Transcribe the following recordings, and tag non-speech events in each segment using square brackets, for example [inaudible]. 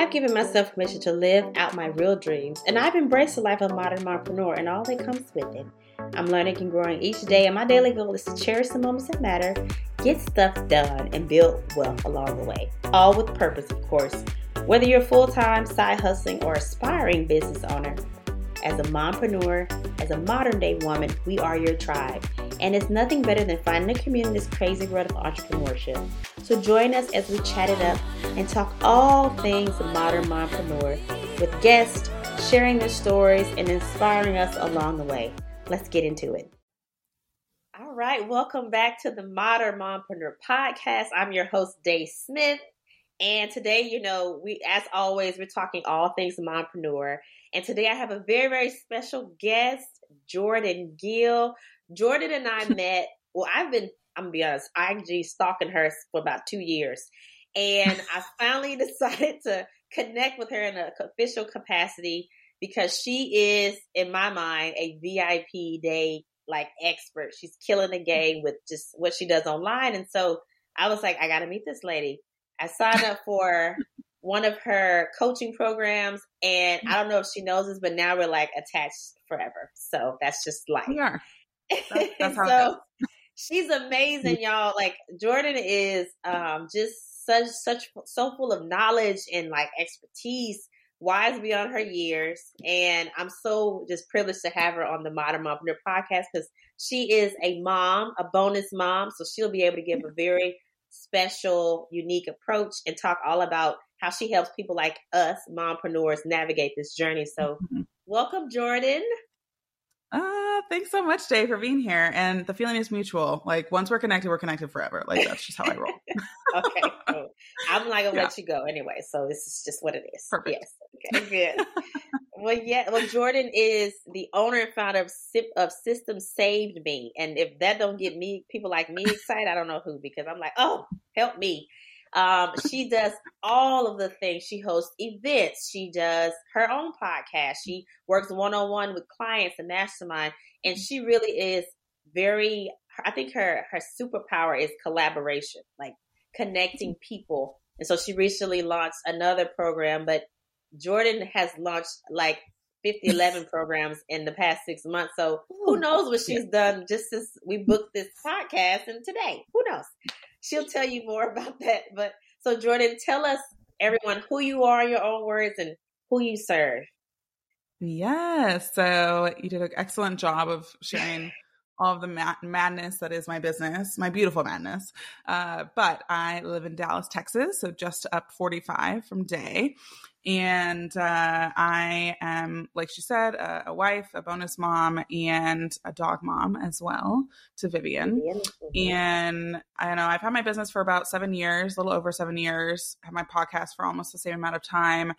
I've given myself permission to live out my real dreams, and I've embraced the life of a modern entrepreneur and all that comes with it. I'm learning and growing each day, and my daily goal is to cherish the moments that matter, get stuff done, and build wealth along the way. All with purpose, of course. Whether you're full time, side hustling, or aspiring business owner, as a mompreneur, as a modern day woman, we are your tribe. And it's nothing better than finding a community in this crazy world of entrepreneurship. So join us as we chat it up and talk all things modern mompreneur with guests sharing their stories and inspiring us along the way. Let's get into it. All right, welcome back to the Modern Mompreneur Podcast. I'm your host, Day Smith. And today, you know, we, as always, we're talking all things mompreneur. And today I have a very, very special guest, Jordan Gill. Jordan and I [laughs] met, well, I've been, I'm gonna be honest, IG stalking her for about two years. And I [laughs] finally [laughs] decided to connect with her in an official capacity because she is, in my mind, a VIP day like expert. She's killing the game with just what she does online. And so I was like, I got to meet this lady. I signed up for one of her coaching programs, and I don't know if she knows this, but now we're like attached forever. So that's just life. We are. That's, [laughs] that's how so she's amazing, y'all. Like Jordan is um, just such such so full of knowledge and like expertise, wise beyond her years, and I'm so just privileged to have her on the Modern Mompreneur podcast because she is a mom, a bonus mom, so she'll be able to give a very special, unique approach and talk all about how she helps people like us, mompreneurs, navigate this journey. So, mm-hmm. welcome, Jordan. Uh, thanks so much, Day, for being here. And the feeling is mutual. Like once we're connected, we're connected forever. Like that's just how I roll. [laughs] okay, cool. I'm not gonna [laughs] yeah. let you go anyway. So this is just what it is. Perfect. Yes. Okay. [laughs] Good. well, yeah. Well, Jordan is the owner and founder of of Systems Saved Me, and if that don't get me people like me excited, I don't know who because I'm like, oh, help me. Um, she does all of the things. She hosts events. She does her own podcast. She works one on one with clients and mastermind. And she really is very. I think her her superpower is collaboration, like connecting people. And so she recently launched another program, but Jordan has launched like 50, 11 [laughs] programs in the past six months. So who knows what she's done just since we booked this podcast and today? Who knows? She'll tell you more [laughs] about that. But so Jordan, tell us everyone who you are in your own words and who you serve. Yes. So you did an excellent job of sharing all of the mad- madness that is my business, my beautiful madness. Uh, but I live in Dallas, Texas, so just up 45 from Day. And uh, I am, like she said, a, a, wife, a bonus mom, and a dog mom as well to Vivian. Vivian. And I know I've had my business for about seven years, a little over seven years. I have my podcast for almost the same amount of time.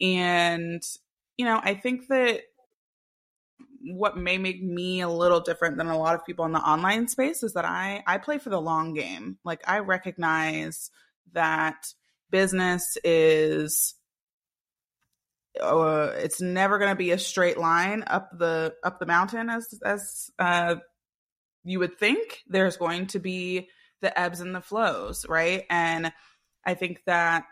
And, you know, I think that what may make me a little different than a lot of people in the online space is that I I play for the long game. Like I recognize that business is uh, it's never going to be a straight line up the up the mountain as as uh, you would think. There's going to be the ebbs and the flows, right? And I think that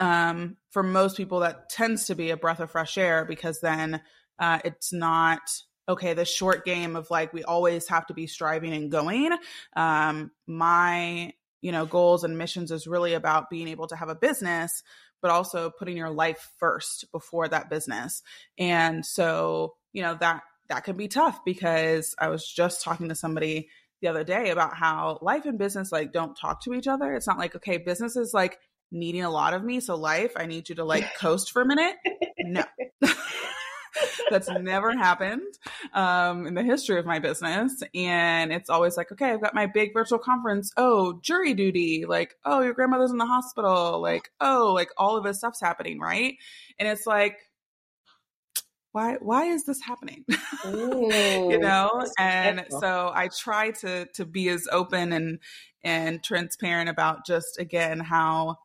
um, for most people, that tends to be a breath of fresh air because then uh, it's not okay the short game of like we always have to be striving and going. Um, my you know goals and missions is really about being able to have a business but also putting your life first before that business. And so you know that that can be tough because i was just talking to somebody the other day about how life and business like don't talk to each other. It's not like okay business is like needing a lot of me so life i need you to like [laughs] coast for a minute. No [laughs] [laughs] That's never happened um, in the history of my business. And it's always like, okay, I've got my big virtual conference. Oh, jury duty. Like, oh, your grandmother's in the hospital. Like, oh, like all of this stuff's happening, right? And it's like, why why is this happening [laughs] Ooh, you know and so i try to to be as open and and transparent about just again how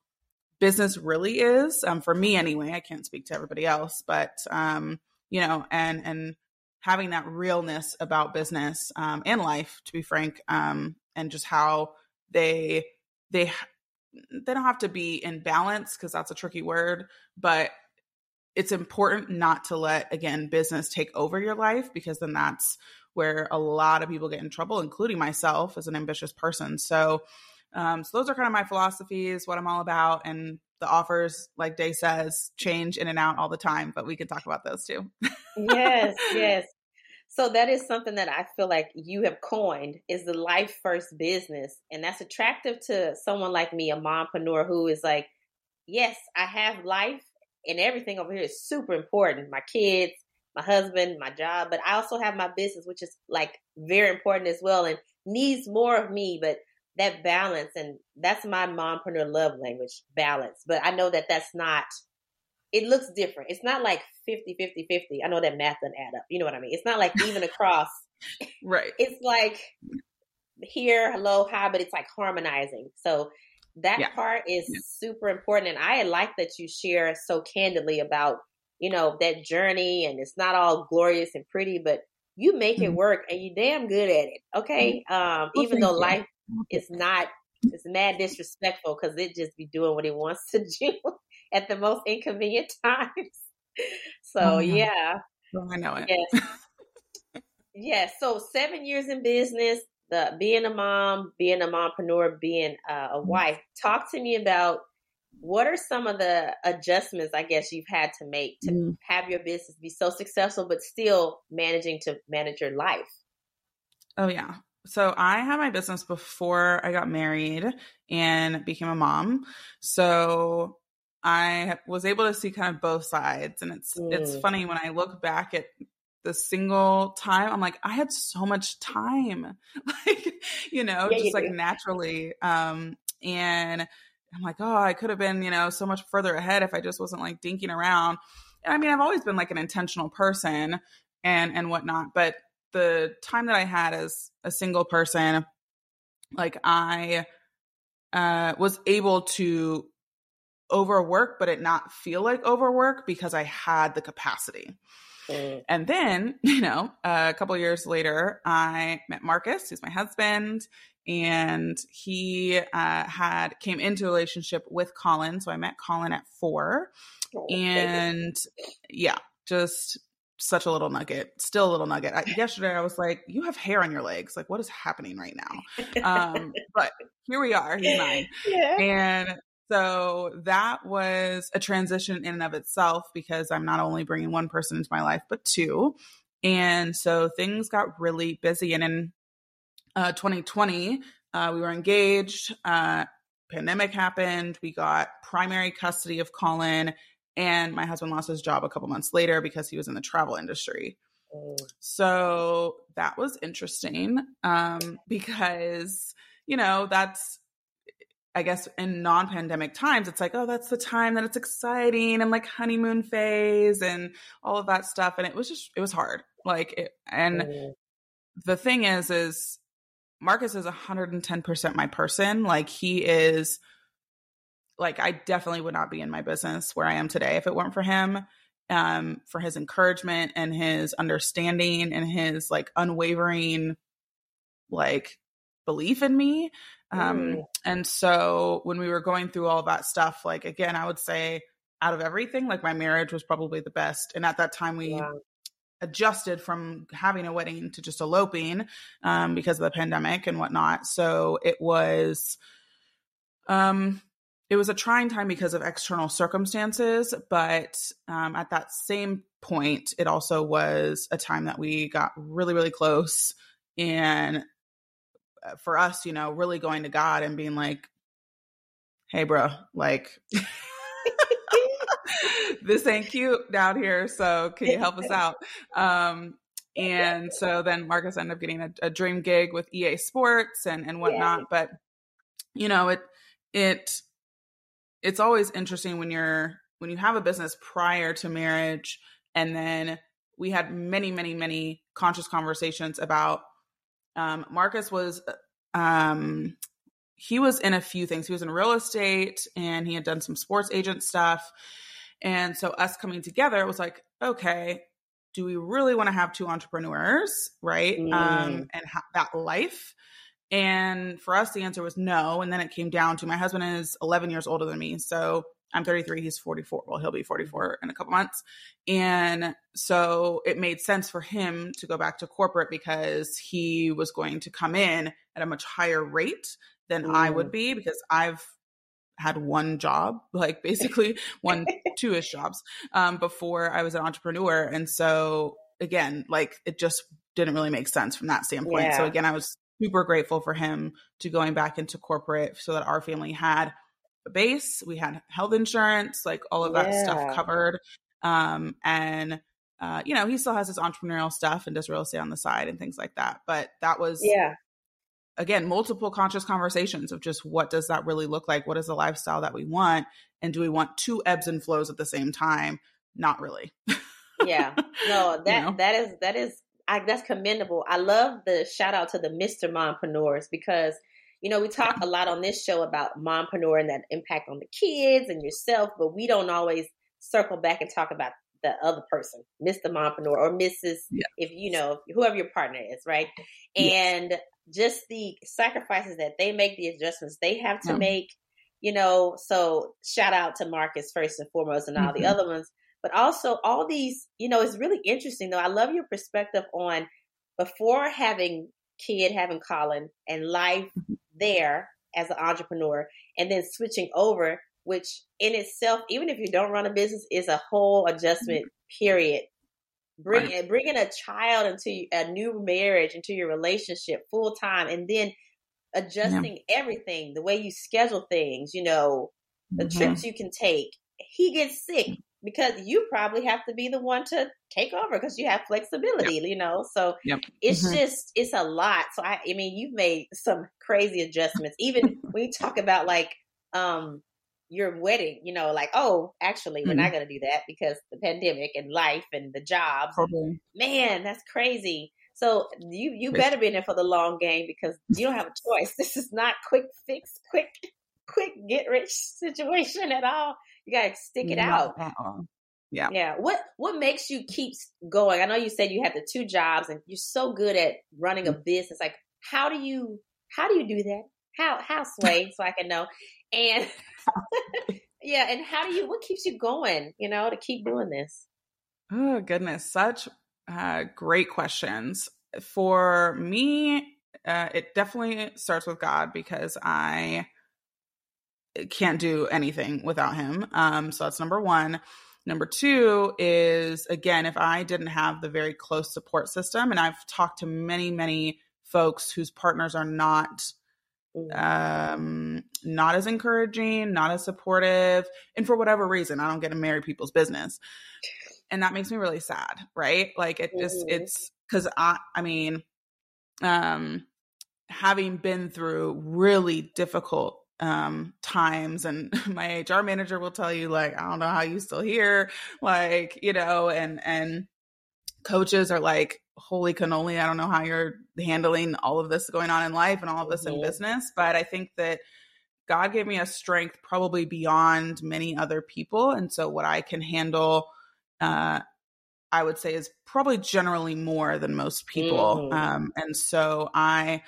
business really is um, for me anyway i can't speak to everybody else but um you know, and and having that realness about business um, and life, to be frank, um, and just how they they they don't have to be in balance because that's a tricky word, but it's important not to let again business take over your life because then that's where a lot of people get in trouble, including myself as an ambitious person. So, um, so those are kind of my philosophies, what I'm all about, and the offers, like Day says, change in and out all the time. But we can talk about those too. [laughs] yes, yes. So that is something that I feel like you have coined is the life first business. And that's attractive to someone like me, a mompreneur who is like, yes, I have life and everything over here is super important. My kids, my husband, my job, but I also have my business, which is like very important as well and needs more of me, but that balance and that's my mompreneur love language, balance. But I know that that's not it looks different. It's not like 50 50 50. I know that math doesn't add up. You know what I mean? It's not like even across. [laughs] right. [laughs] It's like here, hello, hi, but it's like harmonizing. So that yeah. part is yeah. super important. And I like that you share so candidly about, you know, that journey and it's not all glorious and pretty, but you make mm-hmm. it work and you damn good at it. Okay. Mm-hmm. Um, well, even though life is not it's mad disrespectful because it just be doing what it wants to [laughs] do at the most inconvenient [laughs] times. So oh, yeah. Oh, I know it. Yes. yes. So seven years in business, the being a mom, being a mompreneur, being uh, a mm-hmm. wife. Talk to me about what are some of the adjustments I guess you've had to make to mm. have your business be so successful, but still managing to manage your life. Oh yeah. So I had my business before I got married and became a mom. So I was able to see kind of both sides and it's mm. it's funny when I look back at the single time i'm like i had so much time [laughs] like you know yeah, just you like do. naturally um and i'm like oh i could have been you know so much further ahead if i just wasn't like dinking around and i mean i've always been like an intentional person and and whatnot but the time that i had as a single person like i uh was able to overwork but it not feel like overwork because i had the capacity Mm. And then, [laughs] you know, a couple years later, I met Marcus, who's my husband, and he uh, had came into a relationship with Colin. So I met Colin at four, oh, and yeah, just such a little nugget, still a little nugget. I, [laughs] yesterday, I was like, "You have hair on your legs. Like, what is happening right now?" Um, [laughs] but here we are. He's nine, yeah. and so that was a transition in and of itself because I'm not only bringing one person into my life, but two. And so things got really busy. And in uh, 2020, uh, we were engaged. Uh, pandemic happened. We got primary custody of Colin, and my husband lost his job a couple months later because he was in the travel industry. Oh. So that was interesting um, because, you know, that's I guess in non pandemic times, it's like, oh, that's the time that it's exciting and like honeymoon phase and all of that stuff. And it was just, it was hard. Like, it, and mm. the thing is, is Marcus is 110% my person. Like, he is, like, I definitely would not be in my business where I am today if it weren't for him. Um, for his encouragement and his understanding and his like unwavering like belief in me um, mm. and so when we were going through all that stuff, like again, I would say out of everything, like my marriage was probably the best. And at that time, we yeah. adjusted from having a wedding to just eloping um, because of the pandemic and whatnot. So it was, um, it was a trying time because of external circumstances, but um, at that same point, it also was a time that we got really, really close and uh, for us, you know, really going to God and being like, hey, bro, like, [laughs] this ain't cute down here. So can you help us [laughs] out? Um, and so then Marcus ended up getting a, a dream gig with EA Sports and, and whatnot. Yeah. But, you know, it, it, it's always interesting when you're, when you have a business prior to marriage and then we had many, many, many conscious conversations about um, Marcus was um, he was in a few things. He was in real estate and he had done some sports agent stuff. And so us coming together was like, okay, do we really want to have two entrepreneurs, right? Um, mm. Um, and ha- that life. And for us, the answer was no. And then it came down to my husband is 11 years older than me. So I'm 33, he's 44. Well, he'll be 44 in a couple months. And so it made sense for him to go back to corporate because he was going to come in at a much higher rate than mm. I would mm. be because I've had one job, [laughs] like basically one, [laughs] two ish jobs um, before I was an entrepreneur. And so again, like it just didn't really make sense from that standpoint. Yeah. So again, I was super grateful for him to going back into corporate so that our family had a base, we had health insurance, like all of that yeah. stuff covered. Um, and uh, you know, he still has his entrepreneurial stuff and does real estate on the side and things like that. But that was yeah again multiple conscious conversations of just what does that really look like what is the lifestyle that we want and do we want two ebbs and flows at the same time not really yeah no [laughs] that you know? that is that is I, that's commendable i love the shout out to the mr mompreneurs because you know we talk a lot on this show about mompreneur and that impact on the kids and yourself but we don't always circle back and talk about the other person, Mr. Mompreneur or Mrs. Yeah. If you know whoever your partner is, right? And just the sacrifices that they make, the adjustments they have to yeah. make, you know. So shout out to Marcus first and foremost, and all mm-hmm. the other ones. But also all these, you know, it's really interesting though. I love your perspective on before having kid, having Colin, and life mm-hmm. there as an entrepreneur, and then switching over which in itself, even if you don't run a business, is a whole adjustment period. Bring right. bringing a child into a new marriage, into your relationship full time, and then adjusting yeah. everything, the way you schedule things, you know, the mm-hmm. trips you can take. He gets sick because you probably have to be the one to take over because you have flexibility, yep. you know. So yep. it's mm-hmm. just it's a lot. So I, I mean, you've made some crazy adjustments. Even [laughs] when you talk about like um your wedding, you know, like, oh, actually, we're mm-hmm. not going to do that because the pandemic and life and the jobs. And, man, that's crazy. So you you better be in there for the long game because you don't have a choice. [laughs] This is not quick fix, quick quick get rich situation at all. You got to stick it out. Yeah. Yeah. What what makes you keep going? I know you said you had the two jobs and you're so good at running a mm. business. Like how do you how do you do that? How how [laughs] sway so I can know? And [laughs] yeah, and how do you what keeps you going, you know, to keep doing this? Oh goodness, such uh, great questions. For me, uh, it definitely starts with God because I can't do anything without him. Um, so that's number one. Number two is again, if I didn't have the very close support system, and I've talked to many, many folks whose partners are not um not as encouraging not as supportive and for whatever reason i don't get to marry people's business and that makes me really sad right like it just mm-hmm. it's because i i mean um having been through really difficult um times and [laughs] my hr manager will tell you like i don't know how you still here like you know and and coaches are like holy cannoli i don't know how you're handling all of this going on in life and all of this mm-hmm. in business but i think that god gave me a strength probably beyond many other people and so what i can handle uh i would say is probably generally more than most people mm-hmm. um and so i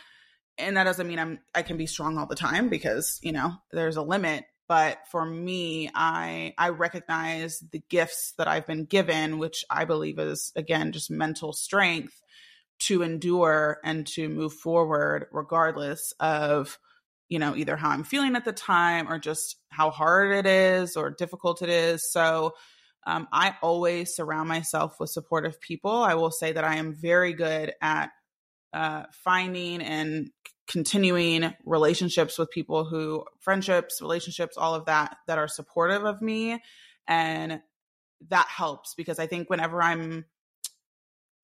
and that doesn't mean i'm i can be strong all the time because you know there's a limit but for me i i recognize the gifts that i've been given which i believe is again just mental strength to endure and to move forward regardless of you know either how i'm feeling at the time or just how hard it is or difficult it is. So um, i always surround myself with supportive people. I will say that i am very good at uh, finding and continuing relationships with people who friendships relationships all of that that are supportive of me and that helps because i think whenever i'm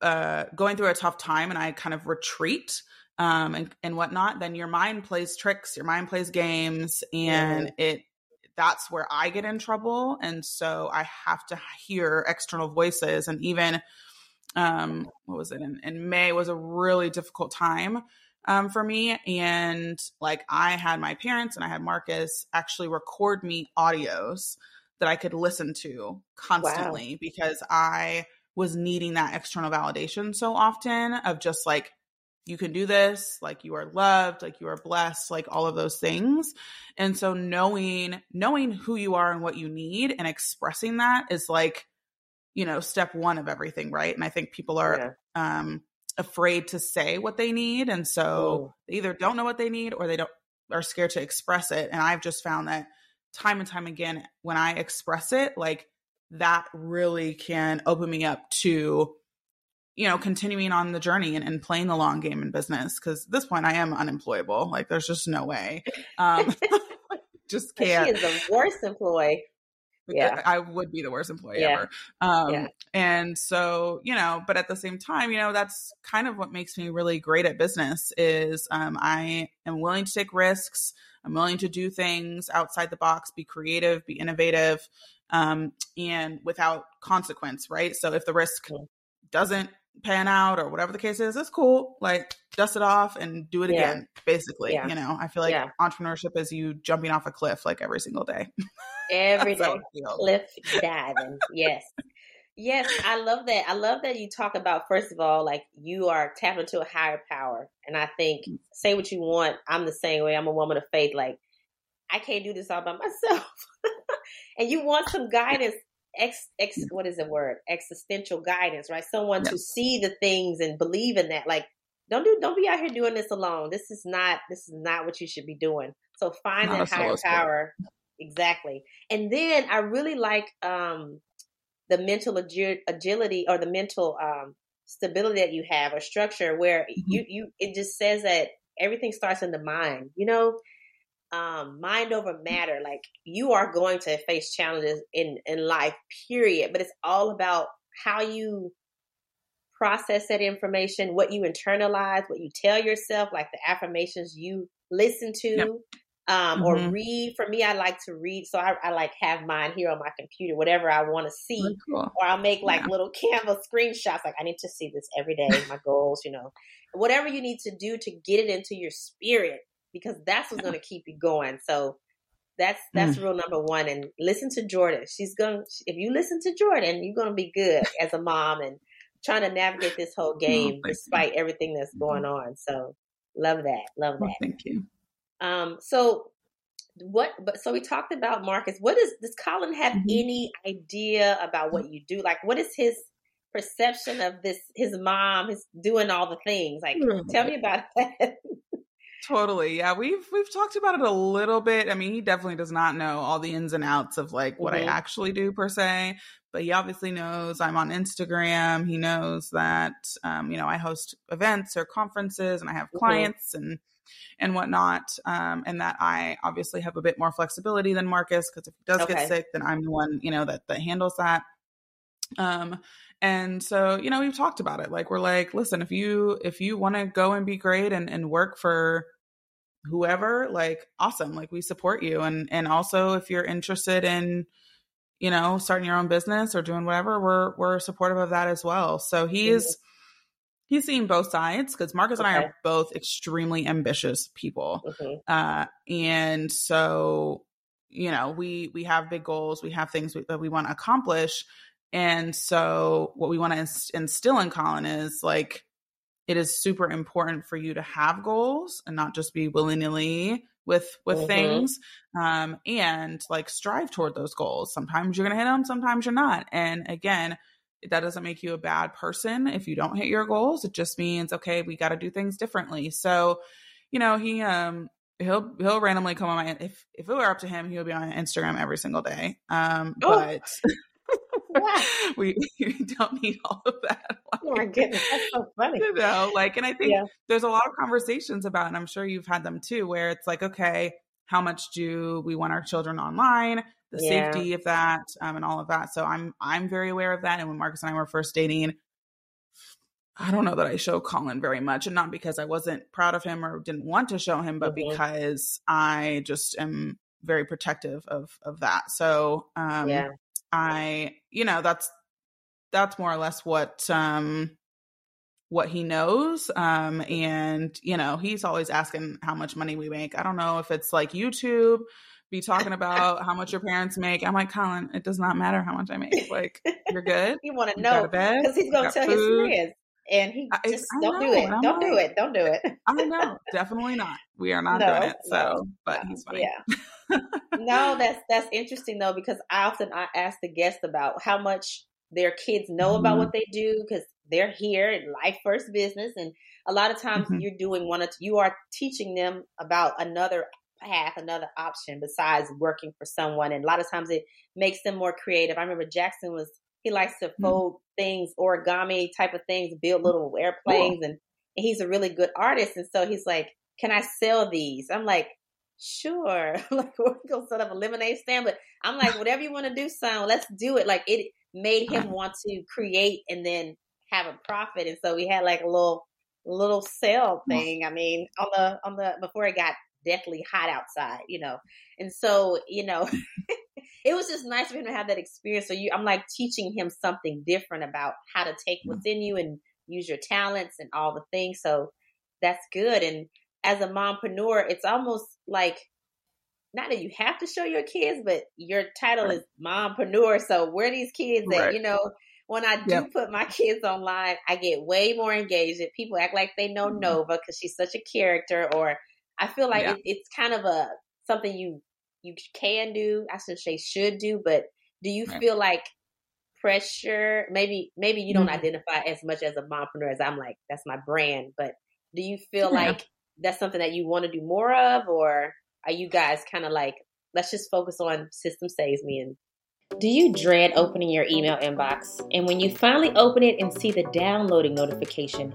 uh, going through a tough time and i kind of retreat um, and, and whatnot then your mind plays tricks your mind plays games and mm. it that's where i get in trouble and so i have to hear external voices and even um what was it in, in may was a really difficult time um, for me. And like I had my parents and I had Marcus actually record me audios that I could listen to constantly wow. because I was needing that external validation so often of just like you can do this, like you are loved, like you are blessed, like all of those things. And so knowing knowing who you are and what you need and expressing that is like, you know, step 1 of everything, right? And I think people are yeah. um afraid to say what they need and so oh. they either don't know what they need or they don't are scared to express it. And I've just found that time and time again when I express it, like that really can open me up to you know, continuing on the journey and, and playing the long game in business. Cause at this point I am unemployable. Like there's just no way. [laughs] Um, [laughs] just can't. She is the worst employee. Yeah. [laughs] I would be the worst employee yeah. ever. Um, yeah. and so, you know, but at the same time, you know, that's kind of what makes me really great at business is, um, I am willing to take risks. I'm willing to do things outside the box, be creative, be innovative, um, and without consequence, right? So if the risk doesn't pan out or whatever the case is, it's cool. Like dust it off and do it yeah. again, basically. Yeah. You know, I feel like yeah. entrepreneurship is you jumping off a cliff like every single day. [laughs] Every day. Cliff diving. Yes. Yes, I love that. I love that you talk about first of all, like you are tapped into a higher power. And I think mm. say what you want. I'm the same way. I'm a woman of faith. Like I can't do this all by myself. [laughs] and you want some guidance ex, ex what is the word existential guidance right someone to see the things and believe in that like don't do don't be out here doing this alone this is not this is not what you should be doing so find not that higher power exactly and then i really like um the mental agi- agility or the mental um stability that you have or structure where mm-hmm. you you it just says that everything starts in the mind you know um, mind over matter. Like you are going to face challenges in in life, period. But it's all about how you process that information, what you internalize, what you tell yourself, like the affirmations you listen to. Yep. Um, mm-hmm. or read. For me, I like to read, so I, I like have mine here on my computer, whatever I want to see, cool. or I'll make like yeah. little [laughs] Canva screenshots. Like I need to see this every day, my goals, you know, whatever you need to do to get it into your spirit because that's what's going to keep you going. So that's that's mm. rule number one. And listen to Jordan. She's going. If you listen to Jordan, you're going to be good as a mom and trying to navigate this whole game oh, despite you. everything that's mm-hmm. going on. So love that. Love that. thank you. Um. So what? But so we talked about Marcus. What is does Colin have mm-hmm. any idea about what you do? Like, what is his perception of this? His mom is doing all the things. Like, mm-hmm. tell me about [laughs] that. Totally. Yeah, we've we've talked about it a little bit. I mean, he definitely does not know all the ins and outs of like what mm-hmm. I actually do per se, but he obviously knows I'm on Instagram. He knows that um, you know, I host events or conferences and I have mm-hmm. clients and and whatnot. Um, and that I obviously have a bit more flexibility than Marcus because if he does okay. get sick, then I'm the one, you know, that that handles that. Um, and so, you know, we've talked about it. Like we're like, listen, if you if you want to go and be great and, and work for whoever, like awesome. Like we support you. And and also if you're interested in, you know, starting your own business or doing whatever, we're we're supportive of that as well. So he's mm-hmm. He's seen both sides because Marcus okay. and I are both extremely ambitious people. Mm-hmm. Uh and so you know we we have big goals we have things we, that we want to accomplish and so, what we want to instill in Colin is like, it is super important for you to have goals and not just be willy nilly with with mm-hmm. things um and like strive toward those goals sometimes you're gonna hit them sometimes you're not and again that doesn't make you a bad person if you don't hit your goals it just means okay we got to do things differently so you know he um he'll he'll randomly come on my if if it were up to him he would be on instagram every single day um oh. but [laughs] [laughs] we, we, don't need all of that. Like, [laughs] oh my goodness, that's so funny. You know, like, and I think yeah. there's a lot of conversations about, and I'm sure you've had them too, where it's like, okay, how much do we want our children online? The yeah. safety of that, um, and all of that. So I'm I'm very aware of that. And when Marcus and I were first dating, I don't know that I show Colin very much, and not because I wasn't proud of him or didn't want to show him, but mm-hmm. because I just am very protective of of that. So um, yeah. I, you know, that's that's more or less what um what he knows. Um and, you know, he's always asking how much money we make. I don't know if it's like YouTube be talking about how much your parents make. I'm like, Colin, it does not matter how much I make. Like, you're good. [laughs] you want to know because he's going to tell food. his friends. and he just I, don't know, do it. Don't like, do it. Don't do it. [laughs] I know, definitely not. We are not no, doing it. So, no, but he's funny. Yeah. no, that's that's interesting though because I often I ask the guests about how much their kids know mm-hmm. about what they do because they're here in life first business, and a lot of times mm-hmm. you're doing one of you are teaching them about another path, another option besides working for someone, and a lot of times it makes them more creative. I remember Jackson was he likes to mm-hmm. fold mm-hmm. things, origami type of things, build little airplanes, cool. and, and he's a really good artist. And so he's like, "Can I sell these?" I'm like, "Sure." [laughs] like we're gonna set up a lemonade stand, but I'm like, "Whatever you want to do, son, let's do it." Like it made him [laughs] want to create and then have a profit, and so we had like a little little sale thing. I mean, on the on the before it got deathly hot outside, you know. And so, you know, [laughs] it was just nice for him to have that experience. So you, I'm like teaching him something different about how to take what's in you and use your talents and all the things. So that's good. And as a mompreneur, it's almost like not that you have to show your kids, but your title right. is mompreneur. So where these kids right. You know, when I do yep. put my kids online, I get way more engaged. People act like they know mm-hmm. Nova because she's such a character, or I feel like yeah. it, it's kind of a something you you can do. I should say should do, but do you right. feel like pressure? Maybe maybe you don't mm-hmm. identify as much as a mompreneur as I'm like that's my brand, but do you feel yeah. like that's something that you want to do more of, or are you guys kind of like let's just focus on Systems Saved Me and do you dread opening your email inbox? And when you finally open it and see the downloading notification,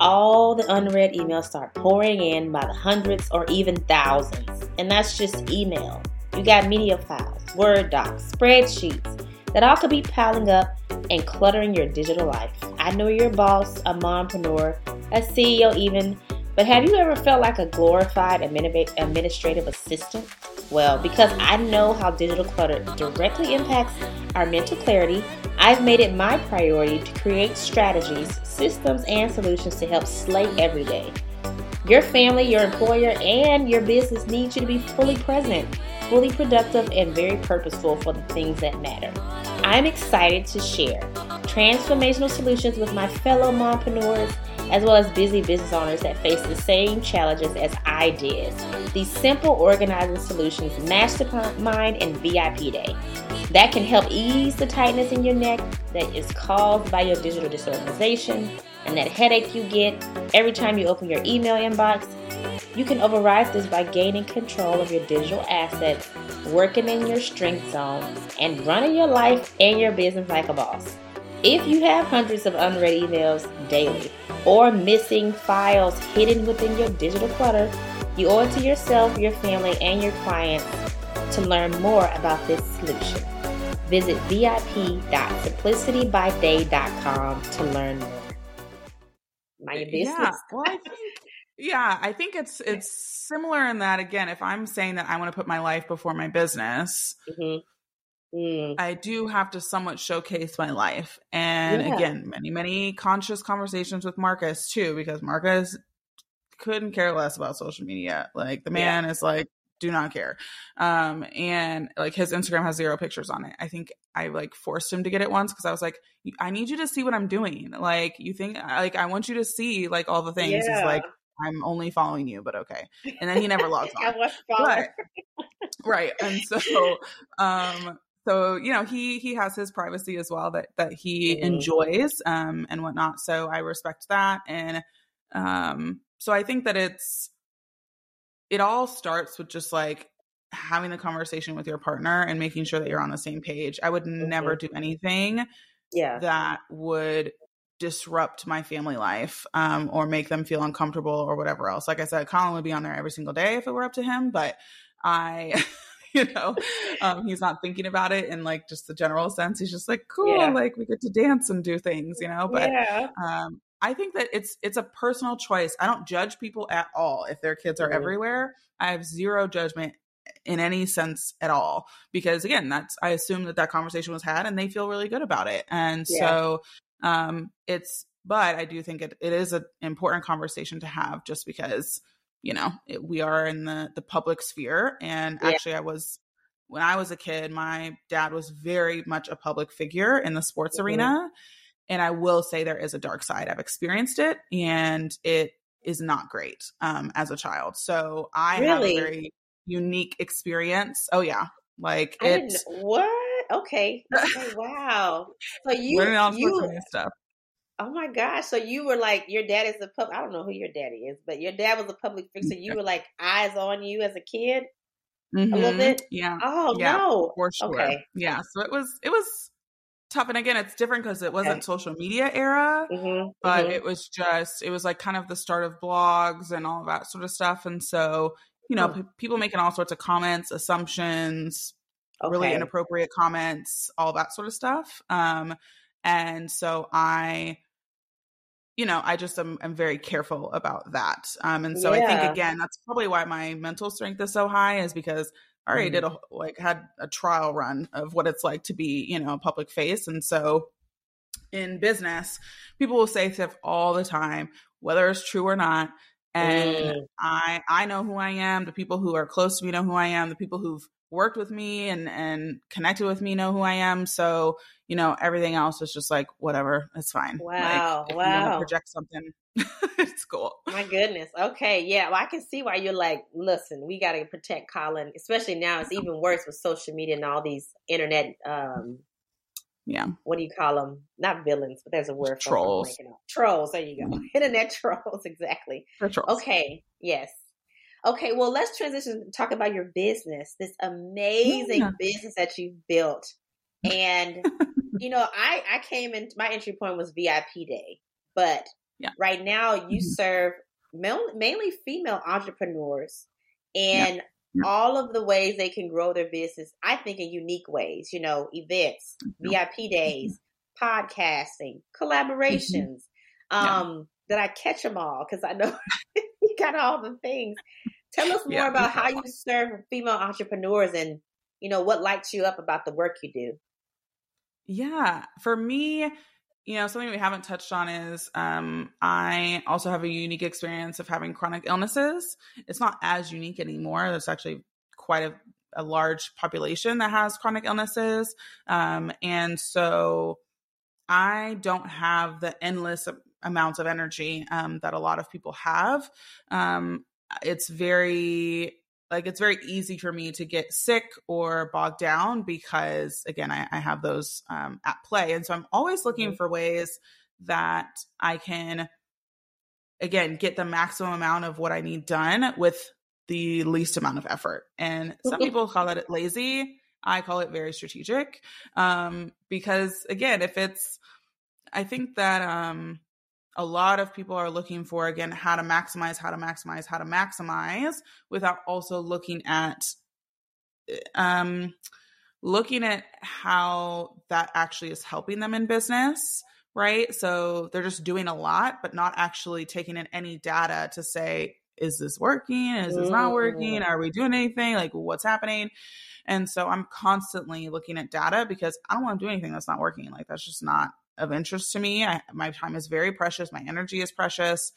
all the unread emails start pouring in by the hundreds or even thousands. And that's just email. You got media files, Word docs, spreadsheets that all could be piling up and cluttering your digital life. I know you're a boss, a mompreneur, a CEO, even, but have you ever felt like a glorified administrative assistant? Well, because I know how digital clutter directly impacts our mental clarity, I've made it my priority to create strategies, systems, and solutions to help slay every day. Your family, your employer, and your business need you to be fully present, fully productive, and very purposeful for the things that matter. I'm excited to share transformational solutions with my fellow mompreneurs as well as busy business owners that face the same challenges as I did. These simple organizing solutions, Mastermind and VIP Day, that can help ease the tightness in your neck that is caused by your digital disorganization and that headache you get every time you open your email inbox. You can override this by gaining control of your digital assets, working in your strength zone, and running your life and your business like a boss. If you have hundreds of unread emails daily or missing files hidden within your digital clutter, you owe it to yourself, your family, and your clients to learn more about this solution. Visit vip.simplicitybyday.com to learn more. Mind your business. Yeah, well, I think, yeah, I think it's it's similar in that again, if I'm saying that I want to put my life before my business, mm-hmm Mm. I do have to somewhat showcase my life. And yeah. again, many, many conscious conversations with Marcus too, because Marcus couldn't care less about social media. Like the man yeah. is like, do not care. Um, and like his Instagram has zero pictures on it. I think I like forced him to get it once because I was like, I need you to see what I'm doing. Like, you think like I want you to see like all the things. Yeah. He's like, I'm only following you, but okay. And then he never [laughs] logs on. but, right. And so [laughs] um so you know he he has his privacy as well that that he mm-hmm. enjoys um and whatnot. So i respect that. And um so i think that it's it all starts with just like having the conversation with your partner and making sure that you're on the same page. I would mm-hmm. never do anything yeah. that would disrupt my family life um, or make them feel uncomfortable or whatever else. Like i said colin would be on there every single day if it were up to him but i [laughs] [laughs] you know um, he's not thinking about it in like just the general sense he's just like cool yeah. like we get to dance and do things you know but yeah. um, i think that it's it's a personal choice i don't judge people at all if their kids are mm-hmm. everywhere i have zero judgment in any sense at all because again that's i assume that that conversation was had and they feel really good about it and yeah. so um it's but i do think it, it is an important conversation to have just because you know it, we are in the the public sphere and yeah. actually i was when i was a kid my dad was very much a public figure in the sports mm-hmm. arena And I will say there is a dark side. I've experienced it and it is not great um, as a child. So I really? have a very unique experience. Oh yeah. Like it's what? Okay. okay. Wow. So [laughs] you you stuff. Oh my gosh! So you were like your dad is a public, I don't know who your daddy is, but your dad was a public figure. So you were like eyes on you as a kid, mm-hmm. a little mm-hmm. bit. Yeah. Oh yeah, no. For sure. Okay. Yeah. So it was it was tough, and again, it's different because it wasn't okay. social media era, mm-hmm. but mm-hmm. it was just it was like kind of the start of blogs and all that sort of stuff, and so you know p- people making all sorts of comments, assumptions, okay. really inappropriate comments, all that sort of stuff. Um, and so I you know, I just am, am very careful about that. Um, and so yeah. I think again, that's probably why my mental strength is so high is because I already mm. did a like had a trial run of what it's like to be, you know, a public face. And so in business, people will say stuff all the time, whether it's true or not. And mm. I I know who I am. The people who are close to me know who I am. The people who've worked with me and and connected with me know who I am. So you know everything else is just like whatever, it's fine. Wow, like, wow. project something, [laughs] it's cool. My goodness. Okay, yeah. Well, I can see why you're like, listen, we got to protect Colin, especially now. It's even worse with social media and all these internet. um yeah. What do you call them? Not villains, but there's a word for trolls. Trolls. There you go. [laughs] Internet trolls. [laughs] Exactly. Trolls. Okay. Yes. Okay, well, let's transition talk about your business, this amazing yeah. business that you've built. And, you know, I, I came in, my entry point was VIP day, but yeah. right now you mm-hmm. serve mainly female entrepreneurs and yeah. Yeah. all of the ways they can grow their business, I think in unique ways, you know, events, VIP days, podcasting, mm-hmm. collaborations. Um, that I catch them all because I know [laughs] you got all the things. Tell us more about how you serve female entrepreneurs and you know what lights you up about the work you do. Yeah, for me, you know, something we haven't touched on is um, I also have a unique experience of having chronic illnesses. It's not as unique anymore. There's actually quite a, a large population that has chronic illnesses, um, and so I don't have the endless amounts of energy um, that a lot of people have. Um, it's very like it's very easy for me to get sick or bogged down because again I, I have those um, at play, and so I'm always looking mm-hmm. for ways that I can again get the maximum amount of what I need done with the least amount of effort. And some [laughs] people call it lazy. I call it very strategic um, because again, if it's I think that um, a lot of people are looking for again how to maximize how to maximize how to maximize without also looking at um looking at how that actually is helping them in business right? So they're just doing a lot but not actually taking in any data to say is this working? Is this not working? Are we doing anything? Like what's happening? And so i'm constantly looking at data because i don't want to do anything that's not working. Like that's just not of interest to me. I, my time is very precious. My energy is precious.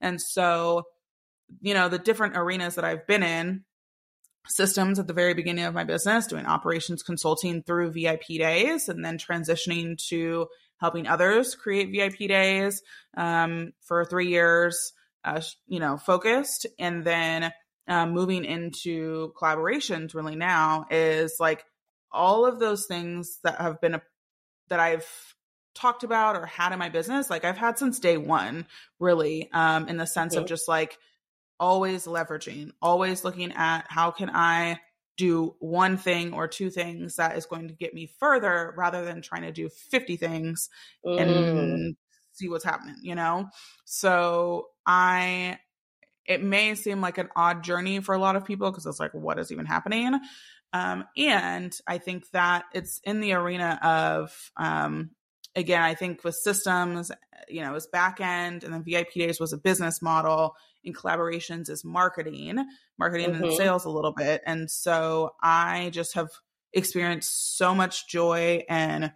And so, you know, the different arenas that I've been in, systems at the very beginning of my business, doing operations consulting through VIP days, and then transitioning to helping others create VIP days um, for three years, uh, you know, focused. And then um, moving into collaborations really now is like all of those things that have been a, that I've talked about or had in my business like i've had since day one really um in the sense of just like always leveraging always looking at how can i do one thing or two things that is going to get me further rather than trying to do 50 things mm. and see what's happening you know? So i it may seem like an odd journey for a lot of people because it's like what is even happening? Um, and i think that it's in the arena of um, again, I think with systems, you know, it was back end, and then VIP days was a business model. In collaborations is marketing, marketing mm-hmm. and sales a little bit. And so I just have experienced so much joy and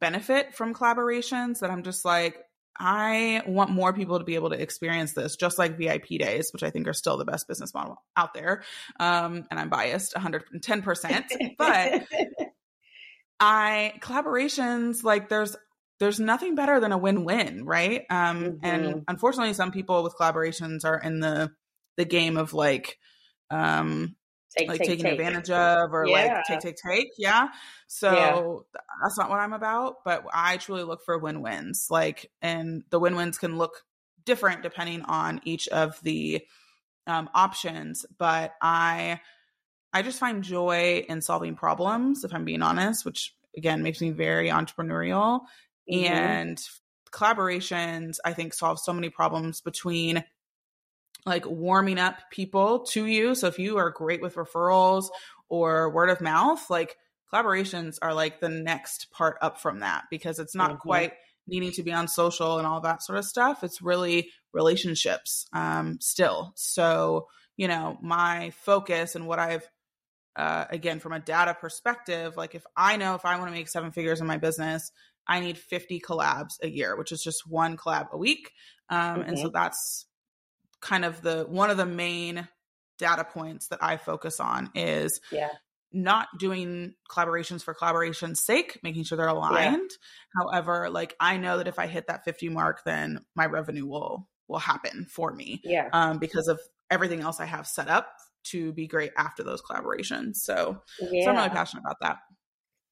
benefit from collaborations that I'm just like, I want more people to be able to experience this, just like VIP days, which I think are still the best business model out there. Um, and I'm biased 110%, but [laughs] I collaborations like there's there's nothing better than a win-win, right? Um, mm-hmm. And unfortunately, some people with collaborations are in the the game of like, um, take, like take, taking take. advantage of or yeah. like take take take. Yeah. So yeah. that's not what I'm about. But I truly look for win-wins. Like, and the win-wins can look different depending on each of the um, options. But I I just find joy in solving problems, if I'm being honest, which again makes me very entrepreneurial. Mm-hmm. And collaborations, I think, solve so many problems between like warming up people to you. So if you are great with referrals or word of mouth, like collaborations are like the next part up from that because it's not mm-hmm. quite needing to be on social and all that sort of stuff. It's really relationships um, still. So, you know, my focus and what I've uh, again from a data perspective like if i know if i want to make seven figures in my business i need 50 collabs a year which is just one collab a week um, okay. and so that's kind of the one of the main data points that i focus on is yeah not doing collaborations for collaboration's sake, making sure they're aligned. Yeah. However, like I know that if I hit that 50 mark, then my revenue will will happen for me. Yeah. Um, because of everything else I have set up to be great after those collaborations. So, yeah. so I'm really passionate about that.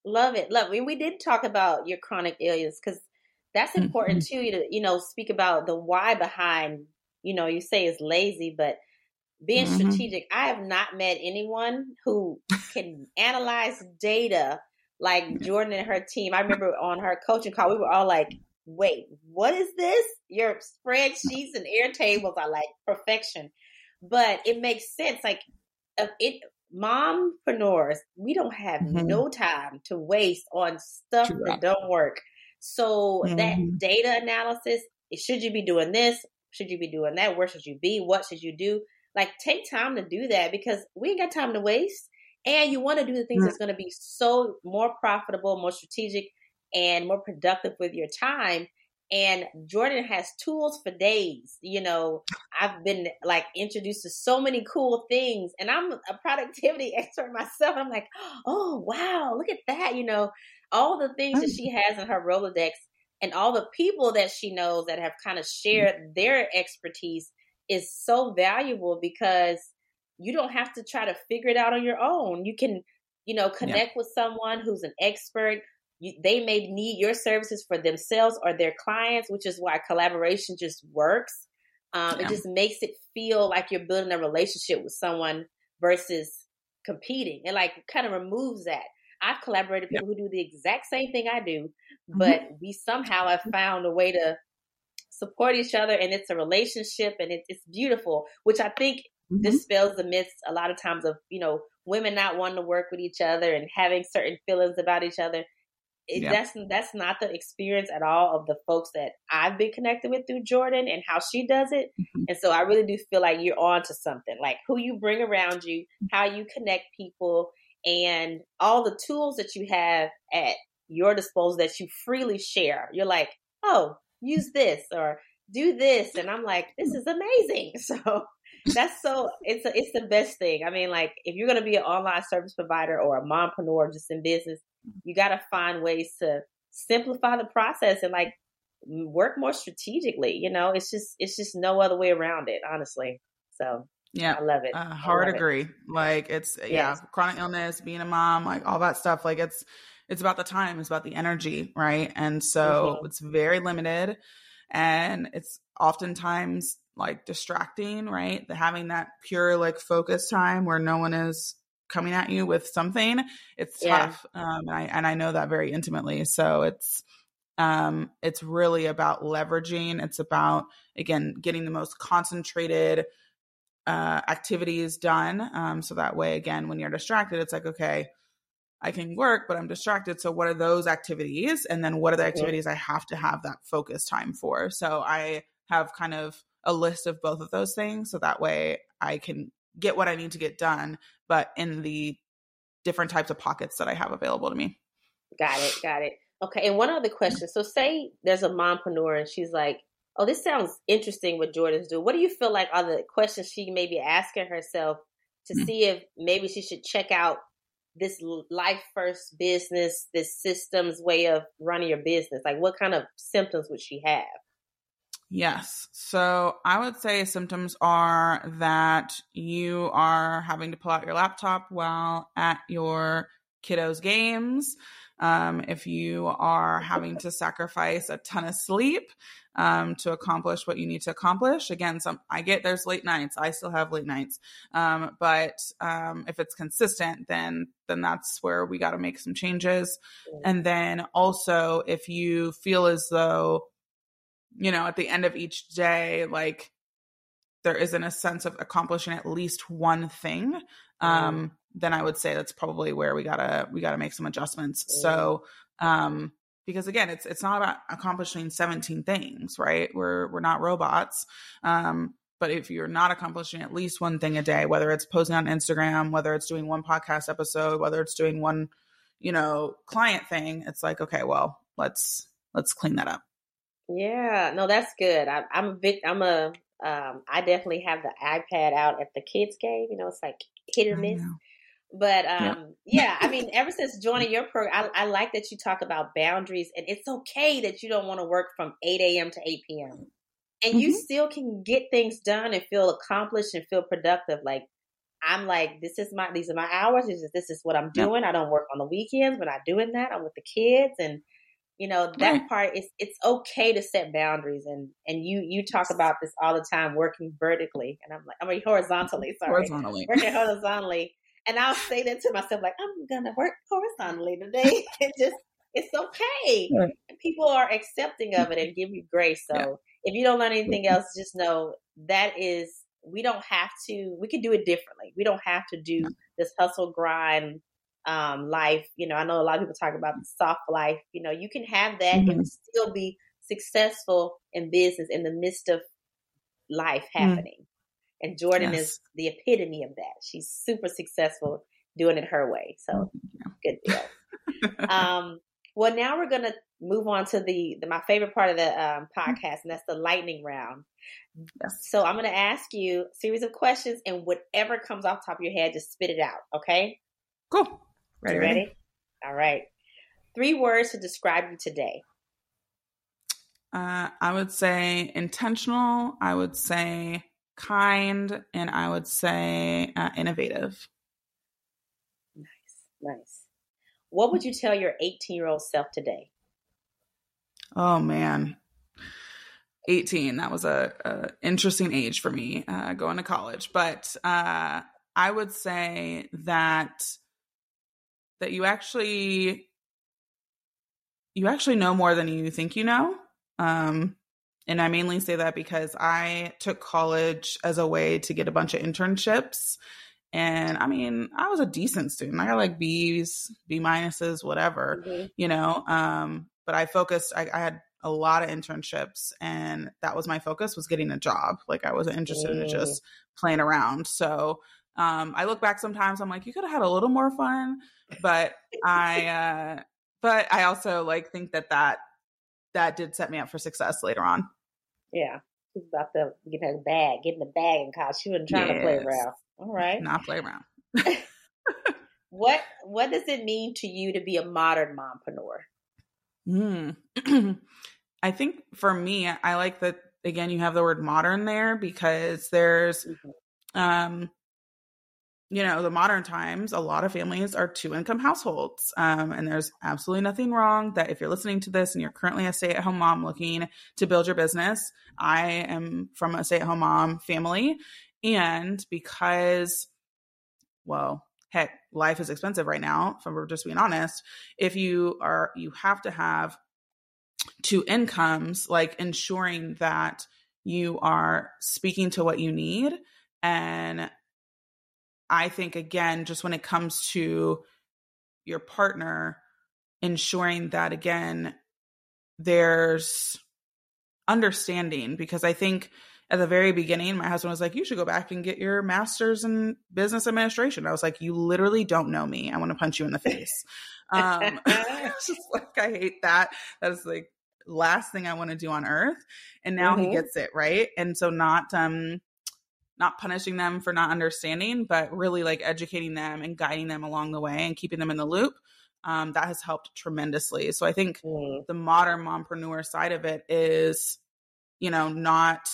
Love it. Love it. We did talk about your chronic illness because that's important mm-hmm. too to, you know, speak about the why behind, you know, you say it's lazy, but being mm-hmm. strategic. I have not met anyone who can analyze data like Jordan and her team. I remember on her coaching call, we were all like, wait, what is this? Your spreadsheets and Airtables are like perfection but it makes sense. Like it, mompreneurs, we don't have mm-hmm. no time to waste on stuff True. that don't work. So mm-hmm. that data analysis, should you be doing this? Should you be doing that? Where should you be? What should you do? Like take time to do that because we ain't got time to waste. And you want to do the things mm-hmm. that's going to be so more profitable, more strategic, and more productive with your time. And Jordan has tools for days. You know, I've been like introduced to so many cool things, and I'm a productivity [laughs] expert myself. I'm like, oh, wow, look at that. You know, all the things that oh. she has in her Rolodex and all the people that she knows that have kind of shared their expertise is so valuable because you don't have to try to figure it out on your own. You can, you know, connect yeah. with someone who's an expert you, they may need your services for themselves or their clients, which is why collaboration just works. Um, yeah. It just makes it feel like you're building a relationship with someone versus competing. and like kind of removes that. I've collaborated with people who do the exact same thing I do, mm-hmm. but mm-hmm. we somehow have found a way to support each other and it's a relationship and it, it's beautiful, which I think mm-hmm. dispels the myths a lot of times of, you know, women not wanting to work with each other and having certain feelings about each other it, yeah. that's that's not the experience at all of the folks that I've been connected with through Jordan and how she does it. Mm-hmm. And so I really do feel like you're on to something. Like who you bring around you, how you connect people, and all the tools that you have at your disposal that you freely share. You're like, oh, use this or do this, and I'm like, this is amazing. [laughs] So that's so it's a, it's the best thing. I mean, like if you're going to be an online service provider or a mompreneur just in business, you got to find ways to simplify the process and like work more strategically. You know, it's just it's just no other way around it, honestly. So yeah, I love it. Uh, hard agree. It. Like it's yes. yeah, chronic illness, being a mom, like all that stuff. Like it's it's about the time, it's about the energy, right? And so mm-hmm. it's very limited, and it's oftentimes like distracting, right? The, having that pure like focus time where no one is coming at you with something, it's yeah. tough. Um, and I and I know that very intimately. So it's um, it's really about leveraging. It's about again getting the most concentrated uh, activities done. Um, so that way, again, when you're distracted, it's like okay. I can work, but I'm distracted. So, what are those activities? And then, what are the activities I have to have that focus time for? So, I have kind of a list of both of those things. So that way I can get what I need to get done, but in the different types of pockets that I have available to me. Got it. Got it. Okay. And one other question. So say there's a mompreneur and she's like, oh, this sounds interesting what Jordan's doing. What do you feel like are the questions she may be asking herself to mm-hmm. see if maybe she should check out this life first business, this systems way of running your business? Like, what kind of symptoms would she have? Yes. So I would say symptoms are that you are having to pull out your laptop while at your kiddos' games. Um, if you are having to sacrifice a ton of sleep um, to accomplish what you need to accomplish, again, some I get there's late nights. I still have late nights, um, but um, if it's consistent, then then that's where we got to make some changes. And then also, if you feel as though you know, at the end of each day, like there isn't a sense of accomplishing at least one thing, um, mm. then I would say that's probably where we gotta we gotta make some adjustments. Mm. So um because again, it's it's not about accomplishing 17 things, right? We're we're not robots. Um, but if you're not accomplishing at least one thing a day, whether it's posting on Instagram, whether it's doing one podcast episode, whether it's doing one, you know, client thing, it's like, okay, well, let's let's clean that up. Yeah, no, that's good. I, I'm a big, I'm a, um, I definitely have the iPad out at the kids' game. You know, it's like hit or miss. But um, yeah. yeah. I mean, ever since joining your program, I, I, like that you talk about boundaries, and it's okay that you don't want to work from 8 a.m. to 8 p.m. And mm-hmm. you still can get things done and feel accomplished and feel productive. Like I'm like, this is my, these are my hours. This is this is what I'm doing. I don't work on the weekends. We're not doing that. I'm with the kids, and you know that part is it's okay to set boundaries and and you you talk about this all the time working vertically. And i'm like i mean horizontally sorry. Horizontally. [laughs] Working horizontally. And i'll say that to myself like i'm gonna work horizontally today. [laughs] It just it's okay. Right. people are accepting of it and give you grace. So yeah. if you don't learn anything mm-hmm. else just know that is we don't have to we can do it differently. We don't have to do this hustle grind um, life. You know, I know a lot of people talk about the soft life. You know, you can have that mm-hmm. and still be successful in business in the midst of life mm. happening. Mm-hmm. And Jordan yes. is the epitome of that. She's super successful doing it her way. So good deal. [laughs] um, well, now we're going to move on to the, the, my favorite part of the um, mm. podcast, and that's the lightning round. Yes. So I'm going to ask you a series of questions, and whatever comes off top of your head, just spit it out. Okay? Cool. Ready, ready? ready? All right. Three words to describe you today. Uh, I would say intentional. I would say kind, and I would say uh, innovative. Nice, nice. What would you tell your 18 year old self today? Oh man, 18. That was a, a interesting age for me uh, going to college, but uh, I would say that that you actually you actually know more than you think you know. Um, and I mainly say that because I took college as a way to get a bunch of internships. And I mean, I was a decent student. I got like B's, B minuses, whatever, mm-hmm. you know. Um, but I focused, I, I, had a lot of internships and that was my focus was getting a job. Like I wasn't interested mm. in just playing around. So um, I look back sometimes, I'm like, you could have had a little more fun, but I, uh, but I also like think that that that did set me up for success later on. Yeah, she's about to get her bag, getting the bag in college. She wasn't trying yes. to play around. All right, not play around. [laughs] what What does it mean to you to be a modern mompreneur? Hmm. [clears throat] I think for me, I like that again. You have the word modern there because there's mm-hmm. um you know, the modern times, a lot of families are two income households. Um, and there's absolutely nothing wrong that if you're listening to this and you're currently a stay at home mom looking to build your business, I am from a stay at home mom family. And because, well, heck, life is expensive right now, if we're just being honest, if you are, you have to have two incomes, like ensuring that you are speaking to what you need and I think, again, just when it comes to your partner, ensuring that, again, there's understanding because I think at the very beginning, my husband was like, You should go back and get your master's in business administration. I was like, You literally don't know me. I want to punch you in the face. um, [laughs] just like, I hate that. That's like last thing I want to do on earth. And now mm-hmm. he gets it, right? And so, not, um, not punishing them for not understanding, but really like educating them and guiding them along the way and keeping them in the loop. Um, that has helped tremendously. So I think mm. the modern mompreneur side of it is, you know, not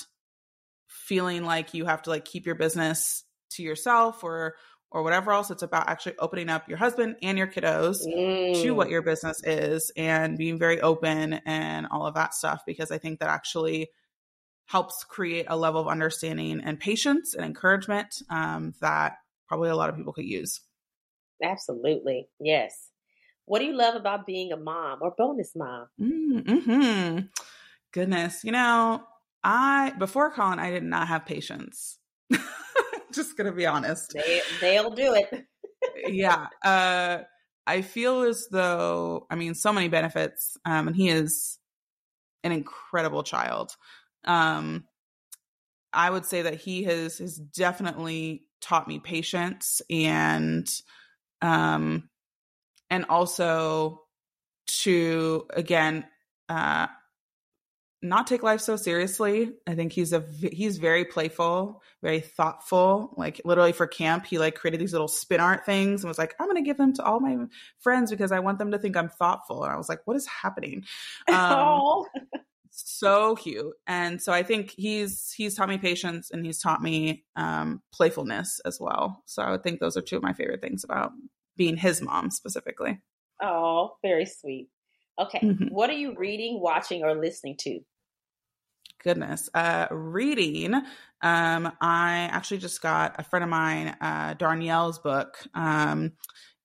feeling like you have to like keep your business to yourself or or whatever else. It's about actually opening up your husband and your kiddos mm. to what your business is and being very open and all of that stuff because I think that actually helps create a level of understanding and patience and encouragement um, that probably a lot of people could use. Absolutely. Yes. What do you love about being a mom or bonus mom? Mm-hmm. Goodness. You know, I, before Colin, I did not have patience. [laughs] just gonna be honest. They they'll do it. yeah. Uh I feel as though I mean so many benefits. Um and he is an incredible child. Um I would say that he has has definitely taught me patience and um and also to again uh not take life so seriously. I think he's a he's very playful, very thoughtful. Like literally for camp, he like created these little spin art things and was like, "I'm going to give them to all my friends because I want them to think I'm thoughtful." And I was like, "What is happening?" [laughs] Um, so cute. And so I think he's he's taught me patience and he's taught me um, playfulness as well. So I would think those are two of my favorite things about being his mom specifically. Oh, very sweet. Okay. Mm-hmm. What are you reading, watching, or listening to? goodness. Uh, reading, um, I actually just got a friend of mine, uh, Darnyelle's book. Um,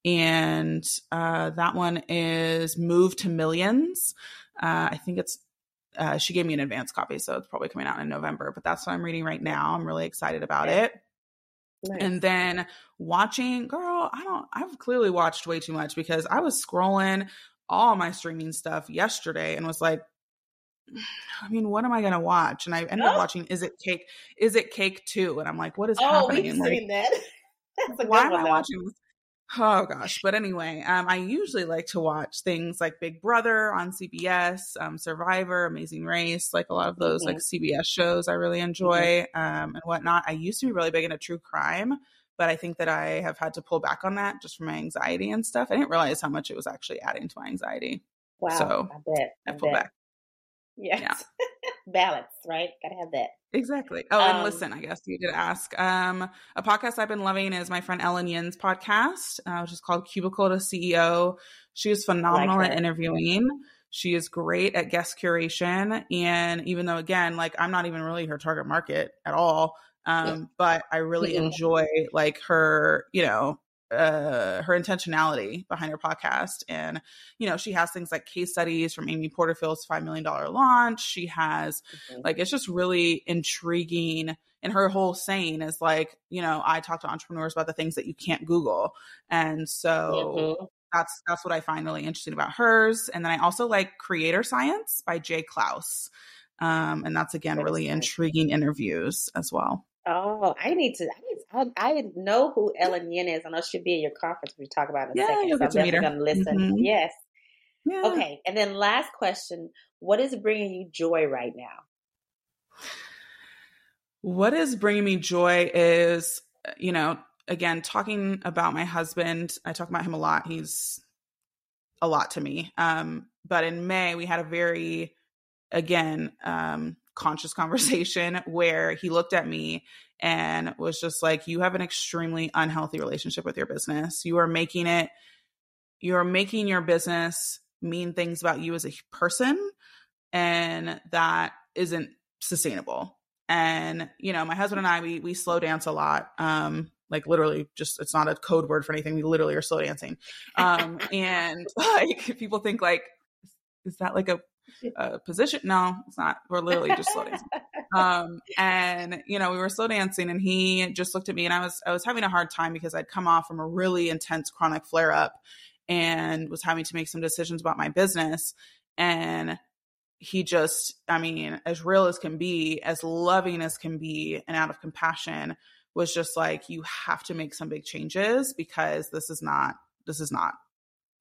and uh, that one is Move to Millions. Uh, I think it's, uh, she gave me an advance copy, so it's probably coming out in November, but that's what I'm reading right now. I'm really excited about it. Nice. And then watching, girl, I don't, I've clearly watched way too much because I was scrolling all my streaming stuff yesterday and was like, I mean, what am I gonna watch? And I ended oh. up watching Is It Cake? Is It Cake Too? And I'm like, what is oh, happening? We've like, seen that. [laughs] why am I though. watching this? Oh gosh. But anyway, um, I usually like to watch things like Big Brother on CBS, um, Survivor, Amazing Race, like a lot of those mm-hmm. like CBS shows I really enjoy, mm-hmm. um, and whatnot. I used to be really big into true crime, but I think that I have had to pull back on that just from my anxiety and stuff. I didn't realize how much it was actually adding to my anxiety. Wow. So I bet. I, I pulled back. Yes. Yeah. [laughs] Balance, right? Gotta have that. Exactly. Oh, and um, listen, I guess you did ask. Um, a podcast I've been loving is my friend Ellen Yin's podcast, uh, which is called Cubicle to CEO. She is phenomenal like at interviewing. She is great at guest curation. And even though, again, like I'm not even really her target market at all, um, yeah. but I really enjoy like her, you know, uh, her intentionality behind her podcast. And, you know, she has things like case studies from Amy Porterfield's $5 million launch. She has, mm-hmm. like, it's just really intriguing. And her whole saying is like, you know, I talk to entrepreneurs about the things that you can't Google. And so mm-hmm. that's that's what I find really interesting about hers. And then I also like Creator Science by Jay Clouse, Um, and that's again really intriguing interviews as well. Oh, I need to. I, need, I, I know who Ellen Yin is. I know she'll be at your conference. We talk about in a yeah, second. So I'm to listen. Mm-hmm. Yes. Yeah. Okay. And then last question: What is bringing you joy right now? What is bringing me joy is, you know, again, talking about my husband. I talk about him a lot. He's a lot to me. Um, but in May, we had a very, again, um, conscious conversation [laughs] where he looked at me and was just like, You have an extremely unhealthy relationship with your business. You are making it, you're making your business mean things about you as a person, and that isn't sustainable. And, you know, my husband and I, we, we slow dance a lot. Um, like literally just it's not a code word for anything we literally are slow dancing um [laughs] and [laughs] like people think like is that like a uh, position. No, it's not. We're literally just slow dancing. [laughs] Um, and you know, we were slow dancing, and he just looked at me, and I was I was having a hard time because I'd come off from a really intense chronic flare up, and was having to make some decisions about my business, and he just, I mean, as real as can be, as loving as can be, and out of compassion, was just like, you have to make some big changes because this is not this is not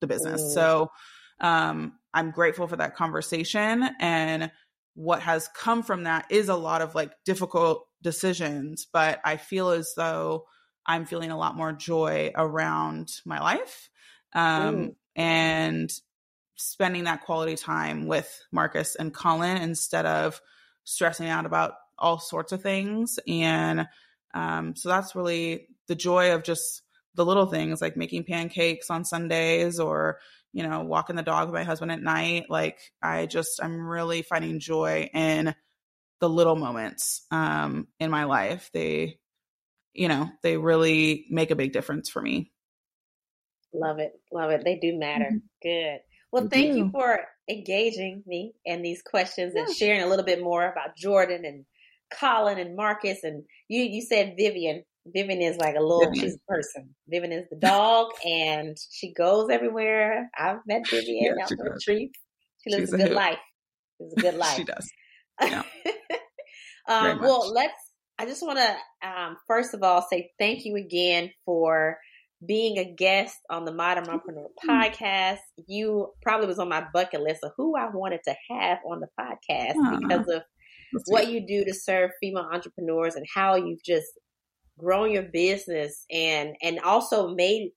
the business. Mm. So um, I'm grateful for that conversation. And what has come from that is a lot of like difficult decisions, but I feel as though I'm feeling a lot more joy around my life. Um, mm. and spending that quality time with Marcus and Colin instead of stressing out about all sorts of things. And um, so that's really the joy of just the little things like making pancakes on Sundays or, you know, walking the dog with my husband at night. Like I just, I'm really finding joy in the little moments um, in my life. They, you know, they really make a big difference for me. Love it. Love it. They do matter. Mm-hmm. Good. Well, they thank do. you for engaging me in these questions yeah. and sharing a little bit more about Jordan and Colin and Marcus. And you, you said Vivian. Vivian is like a little, she's a person. Vivian is the dog [laughs] and she goes everywhere. I've met [laughs] Vivian yeah, out the retreats. She lives she's a good life. It's a good life. [laughs] she does. Yeah. um, well, let's, I just want to, um, first of all, say thank you again for being a guest on the Modern Entrepreneur podcast. You probably was on my bucket list of who I wanted to have on the podcast because of what you do to serve female entrepreneurs and how you've just grown your business and and also made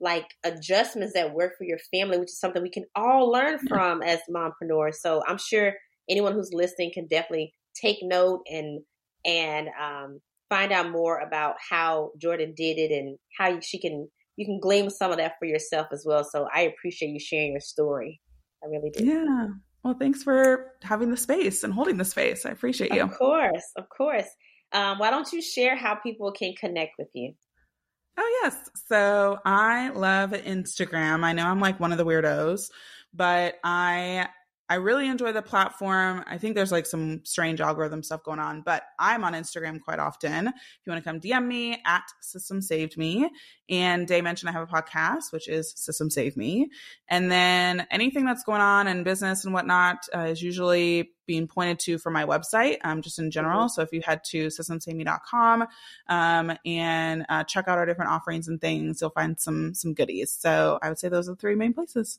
like adjustments that work for your family, which is something we can all learn from as mompreneurs. So I'm sure anyone who's listening can definitely take note and and um, find out more about how Jordan did it and how she can you can glean some of that for yourself as well. So I appreciate you sharing your story. I really do. Yeah. Well, thanks for having the space and holding the space. I appreciate you. Of course, of course. Um, why don't you share how people can connect with you? Oh, yes. So I love Instagram. I know I'm like one of the weirdos, but I I really enjoy the platform. I think there's like some strange algorithm stuff going on, but I'm on Instagram quite often. If you want to come DM me at Systems Saved Me. And Day mentioned I have a podcast, which is Systems Saved Me. And then anything that's going on in business and whatnot uh, is usually being pointed to for my website, um, just in general. Mm-hmm. So if you head to systemssavedme.com um, and uh, check out our different offerings and things, you'll find some some goodies. So I would say those are the three main places.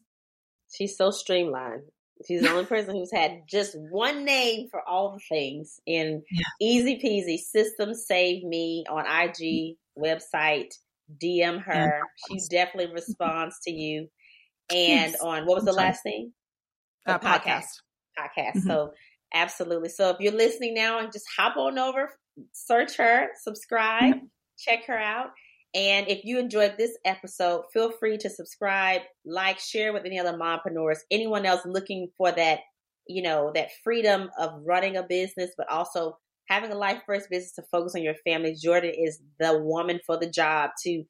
She's so streamlined. She's the only person who's had just one name for all the things. And yeah. easy peasy, systems saved me on IG website. DM her. She [laughs] definitely responds to you. And on what was the last thing? The uh, podcast. Podcast. Mm-hmm. So absolutely. So if you're listening now, and just hop on over, search her, subscribe, mm-hmm. check her out. And if you enjoyed this episode, feel free to subscribe, like, share with any other mompreneurs, anyone else looking for that, you know, that freedom of running a business, but also having a life first business to focus on your family. Jordan is the woman for the job to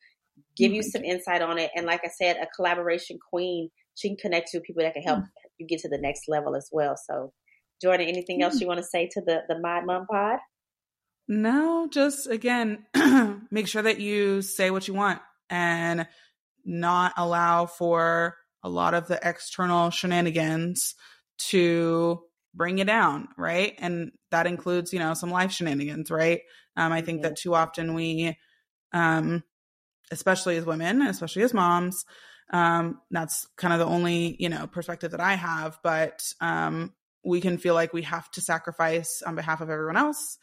give you mm-hmm. some insight on it. And like I said, a collaboration queen. She can connect you with people that can help mm-hmm. you get to the next level as well. So, Jordan, anything else mm-hmm. you want to say to the the Mod Mom Pod? No, just again, [clears throat] make sure that you say what you want and not allow for a lot of the external shenanigans to bring you down, right? And that includes, you know, some life shenanigans, right? Um, I think that too often we, um, especially as women, especially as moms, um, that's kind of the only, you know, perspective that I have, but um, we can feel like we have to sacrifice on behalf of everyone else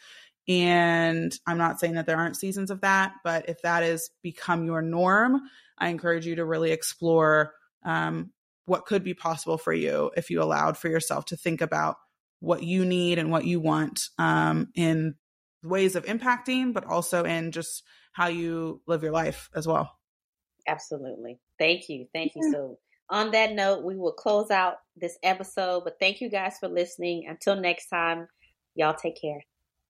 and I'm not saying that there aren't seasons of that, but if that has become your norm, I encourage you to really explore um, what could be possible for you if you allowed for yourself to think about what you need and what you want um, in ways of impacting, but also in just how you live your life as well. Absolutely. Thank you. Thank you. So, on that note, we will close out this episode, but thank you guys for listening. Until next time, y'all take care.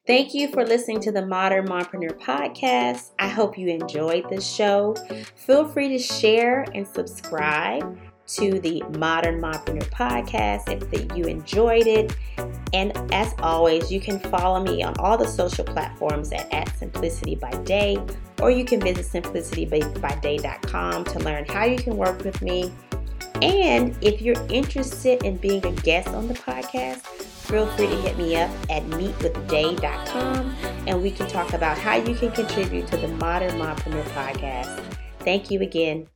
Thank you for listening to the Modern Mompreneur podcast. I hope you enjoyed this show. Feel free to share and subscribe to the Modern Mompreneur podcast if you enjoyed it. And as always, you can follow me on all the social platforms at, at Simplicity by Day, or you can visit simplicitybyday.com to learn how you can work with me. And if you're interested in being a guest on the podcast, feel free to hit me up at meetwithday.com and we can talk about how you can contribute to the Modern Mompreneur podcast. Thank you again.